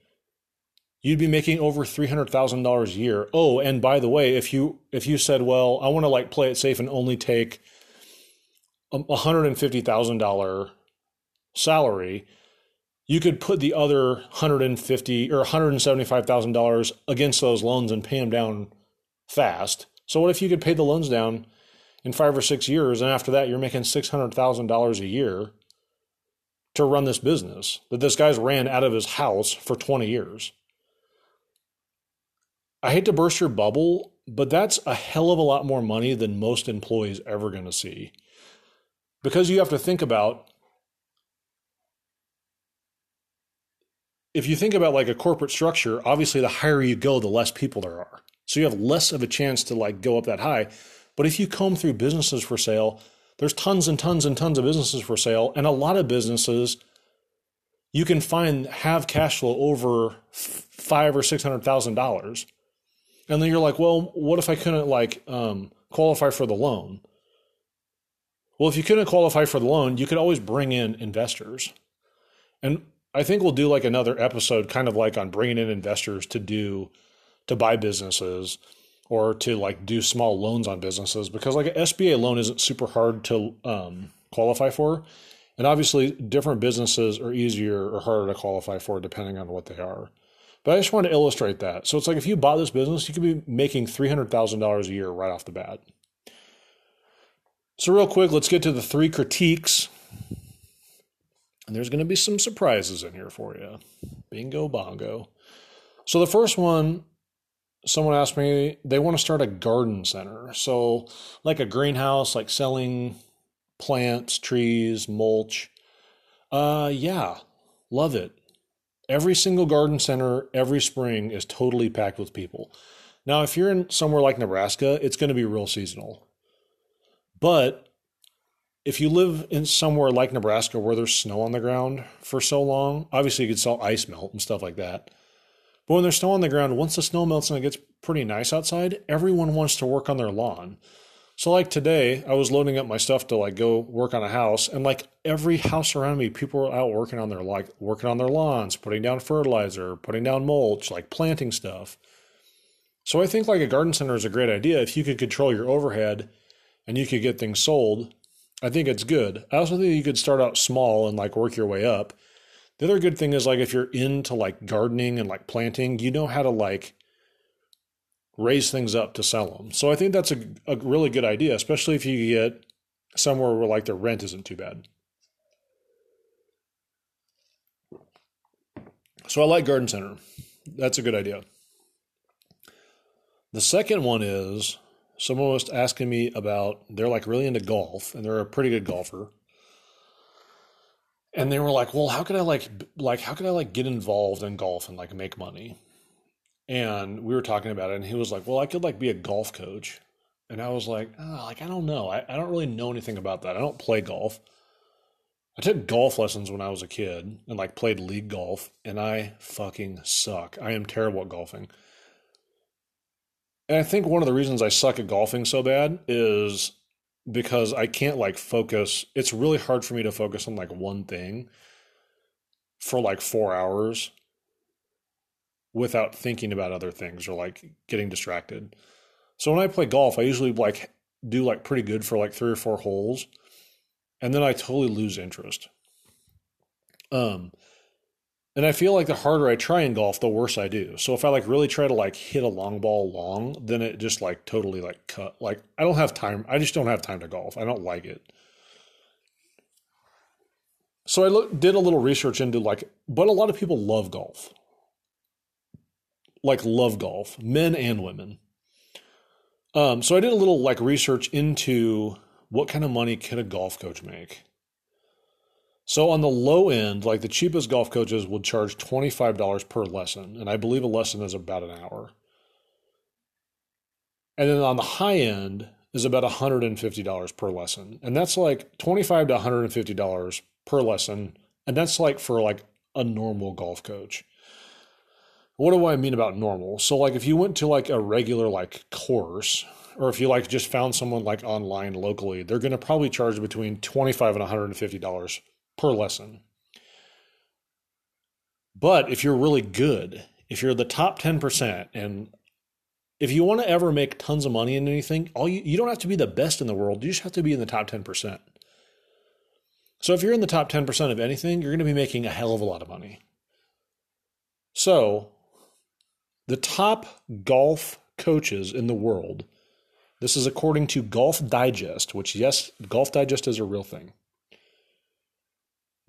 you'd be making over three hundred thousand dollars a year. Oh, and by the way, if you if you said, well, I want to like play it safe and only take a hundred and fifty thousand dollar salary, you could put the other 150 or 175 thousand dollars against those loans and pay them down fast. So what if you could pay the loans down in five or six years, and after that you're making six hundred thousand dollars a year to run this business that this guy's ran out of his house for 20 years. I hate to burst your bubble, but that's a hell of a lot more money than most employees ever going to see. Because you have to think about if you think about like a corporate structure, obviously the higher you go, the less people there are. So you have less of a chance to like go up that high. But if you comb through businesses for sale, there's tons and tons and tons of businesses for sale, and a lot of businesses you can find have cash flow over five or six hundred thousand dollars, and then you're like, well, what if I couldn't like um, qualify for the loan? Well, if you couldn't qualify for the loan, you could always bring in investors, and I think we'll do like another episode, kind of like on bringing in investors to do to buy businesses or to like do small loans on businesses because like an SBA loan isn't super hard to um, qualify for, and obviously different businesses are easier or harder to qualify for depending on what they are. But I just want to illustrate that. So it's like if you bought this business, you could be making three hundred thousand dollars a year right off the bat. So real quick, let's get to the three critiques and there's going to be some surprises in here for you. Bingo bongo. So the first one, someone asked me, they want to start a garden center. So, like a greenhouse, like selling plants, trees, mulch. Uh, yeah, love it. Every single garden center every spring is totally packed with people. Now, if you're in somewhere like Nebraska, it's going to be real seasonal. But if you live in somewhere like Nebraska where there's snow on the ground for so long, obviously you could sell ice melt and stuff like that. But when there's snow on the ground, once the snow melts and it gets pretty nice outside, everyone wants to work on their lawn. So like today, I was loading up my stuff to like go work on a house, and like every house around me, people were out working on their like working on their lawns, putting down fertilizer, putting down mulch, like planting stuff. So I think like a garden center is a great idea if you could control your overhead and you could get things sold. I think it's good. I also think you could start out small and like work your way up. The other good thing is like if you're into like gardening and like planting, you know how to like raise things up to sell them. So I think that's a, a really good idea, especially if you get somewhere where like the rent isn't too bad. So I like garden center. That's a good idea. The second one is someone was asking me about they're like really into golf and they're a pretty good golfer. And they were like, "Well, how could I like like how could I like get involved in golf and like make money?" and we were talking about it and he was like well i could like be a golf coach. And i was like oh, like i don't know. I, I don't really know anything about that. I don't play golf. I took golf lessons when i was a kid and like played league golf and i fucking suck. I am terrible at golfing and i think one of the reasons i suck at golfing so bad is because i can't like focus it's really hard for me to focus on like one thing for like four hours without thinking about other things or like getting distracted. So when I play golf, I usually like do like pretty good for like three or four holes, and then I totally lose interest. Um, and I feel like the harder I try in golf, the worse I do. So if I like really try to like hit a long ball long, then it just like totally like cut. Like I don't have time. I just don't have time to golf. I don't like it. So I look, did a little research into like, but a lot of people love golf like love golf, men and women. Um, so I did a little like research into what kind of money can a golf coach make. So on the low end, like the cheapest golf coaches would charge $25 per lesson, and I believe a lesson is about an hour. And then on the high end is about $150 per lesson. And that's like 25 to $150 per lesson, and that's like for like a normal golf coach what do I mean about normal? So like if you went to like a regular like course or if you like just found someone like online locally, they're going to probably charge between 25 and 150 dollars per lesson. But if you're really good, if you're the top 10% and if you want to ever make tons of money in anything, all you, you don't have to be the best in the world. You just have to be in the top 10%. So if you're in the top 10% of anything, you're going to be making a hell of a lot of money. So the top golf coaches in the world, this is according to Golf Digest, which, yes, Golf Digest is a real thing.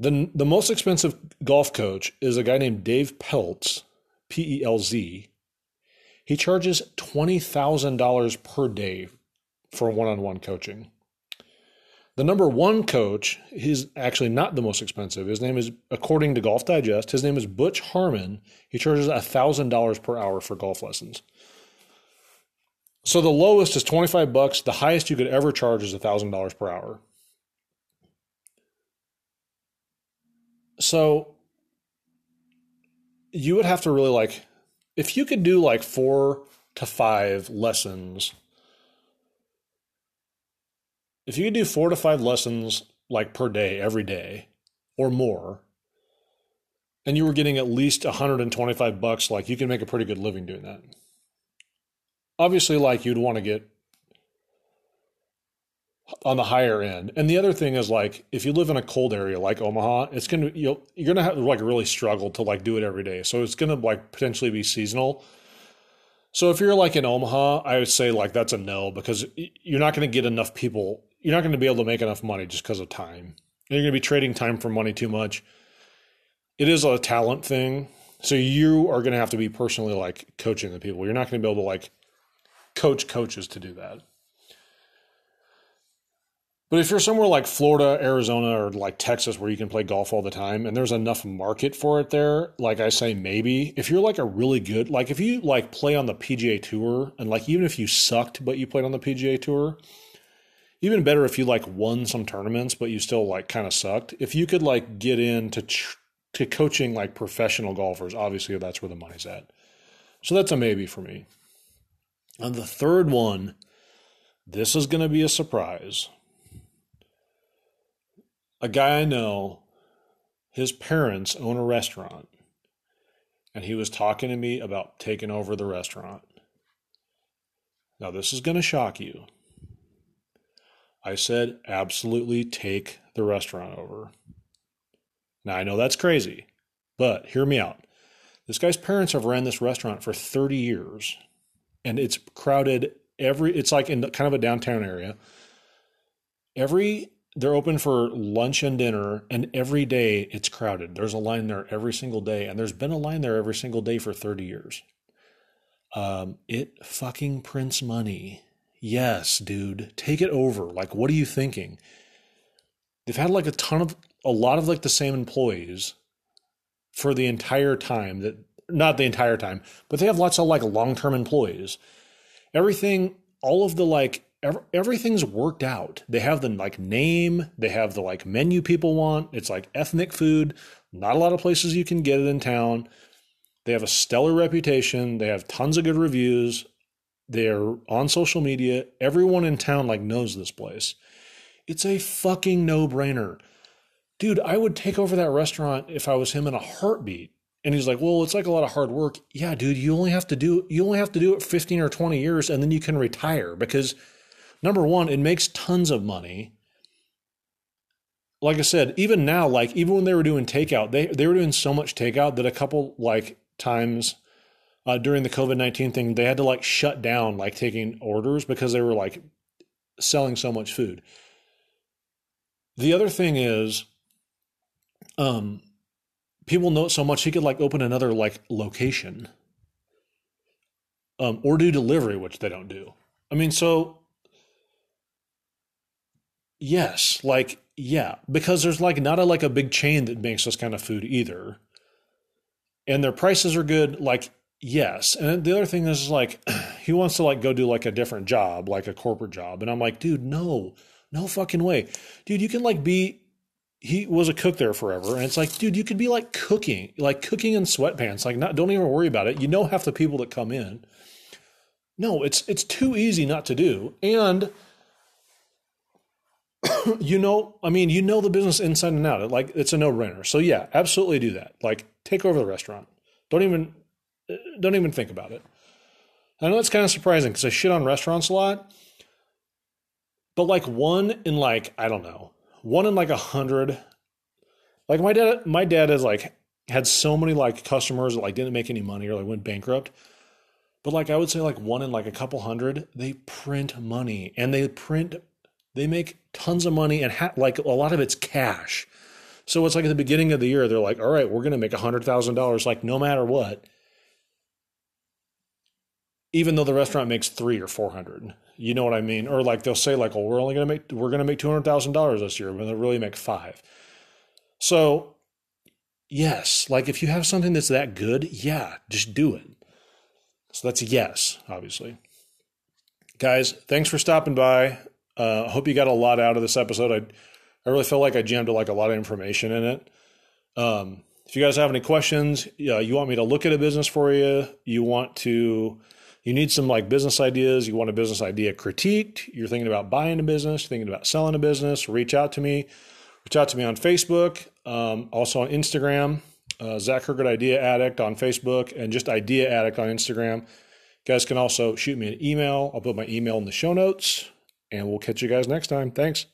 The, the most expensive golf coach is a guy named Dave Pelz, P E L Z. He charges $20,000 per day for one on one coaching. The number one coach, he's actually not the most expensive. His name is, according to Golf Digest, his name is Butch Harmon. He charges $1,000 per hour for golf lessons. So the lowest is 25 bucks. The highest you could ever charge is $1,000 per hour. So you would have to really like, if you could do like four to five lessons if you could do four to five lessons like per day, every day, or more, and you were getting at least 125 bucks, like you can make a pretty good living doing that. Obviously, like you'd want to get on the higher end. And the other thing is like if you live in a cold area like Omaha, it's gonna you'll you're gonna have to like really struggle to like do it every day. So it's gonna like potentially be seasonal. So if you're like in Omaha, I would say like that's a no because you're not to get enough people you're not to be able to make enough money just because of time. You're going to be trading time for money too much. It is a talent thing. So you are to have to be personally like coaching the people. You're not to be able to like coach coaches to do that. But if you're somewhere like Florida, Arizona, or like Texas where you can play golf all the time and there's enough market for it there, like I say, maybe. If you're like a really good, like if you like play on the PGA Tour and like even if you sucked but you played on the PGA Tour, even better if you like won some tournaments but you still like kind of sucked if you could like get into tr- to coaching like professional golfers obviously that's where the money's at so that's a maybe for me and the third one This is going to be a surprise. A guy I know, his parents own a restaurant, and he was talking to me about taking over the restaurant. Now, this is going to shock you. I said, absolutely take the restaurant over. Now, I know that's crazy, but hear me out. This guy's parents have ran this restaurant for 30 years, and it's crowded every, it's like in kind of a downtown area. Every, they're open for lunch and dinner, and every day it's crowded. There's a line there every single day, and there's been a line there every single day for 30 years. Um, it fucking prints money. Yes, dude, take it over. Like, what are you thinking? They've had like a ton of, a lot of like the same employees for the entire time that, not the entire time, but they have lots of like long term employees. Everything, all of the like, everything's worked out. They have the like name, they have the like menu people want. It's like ethnic food. Not a lot of places you can get it in town. They have a stellar reputation. They have tons of good reviews. They're on social media. Everyone in town like knows this place. It's a fucking no-brainer. Dude, I would take over that restaurant if I was him in a heartbeat. And he's like, "Well, it's like a lot of hard work." Yeah, dude, you only have to do you only have to do it 15 or 20 years and then you can retire because number 1, it makes tons of money. Like I said, even now like even when they were doing takeout, they they were doing so much takeout that a couple like times uh, during the COVID 19 thing, they had to like shut down like taking orders because they were like selling so much food. The other thing is, um, people know it so much he could like open another like location, um, or do delivery, which they don't do. I mean, so yes, like yeah, because there's like not a like a big chain that makes this kind of food either. And their prices are good like yes. And the other thing is like he wants to like go do like a different job like a corporate job. And i'm like dude no no fucking way. Dude you can like be he was a cook there forever and it's like dude you could be like cooking like cooking in sweatpants like not don't even worry about it. You know half the people that come in. No it's it's too easy not to do. And you know i mean you know the business inside and out like it's a no-brainer so yeah absolutely do that like take over the restaurant. Don't even uh, don't even think about it. I know it's kind of surprising because I shit on restaurants a lot, but like one in like I don't know, one in like a hundred. Like my dad, my dad has like had so many like customers that like didn't make any money or like went bankrupt. But like I would say like one in like a couple hundred, they print money and they print, they make tons of money and ha- like a lot of it's cash. So it's like at the beginning of the year, they're like, all right, we're going to make $100,000, like no matter what. Even though the restaurant makes three or 400, you know what I mean? Or like they'll say like, well, we're only going to make, we're going to make $200,000 this year, but they'll really make five. So yes, like if you have something that's that good, yeah, just do it. So that's a yes, obviously. Guys, thanks for stopping by. I uh, hope you got a lot out of this episode. I I really felt like I jammed like a lot of information in it. Um, if you guys have any questions, uh, you want me to look at a business for you, you want to, you need some like business ideas, you want a business idea critiqued, you're thinking about buying a business, thinking about selling a business, reach out to me. Reach out to me on Facebook, um, also on Instagram, uh, Zach Hergert Idea Addict on Facebook, and just Idea Addict on Instagram. You guys can also shoot me an email. I'll put my email in the show notes, and we'll catch you guys next time. Thanks.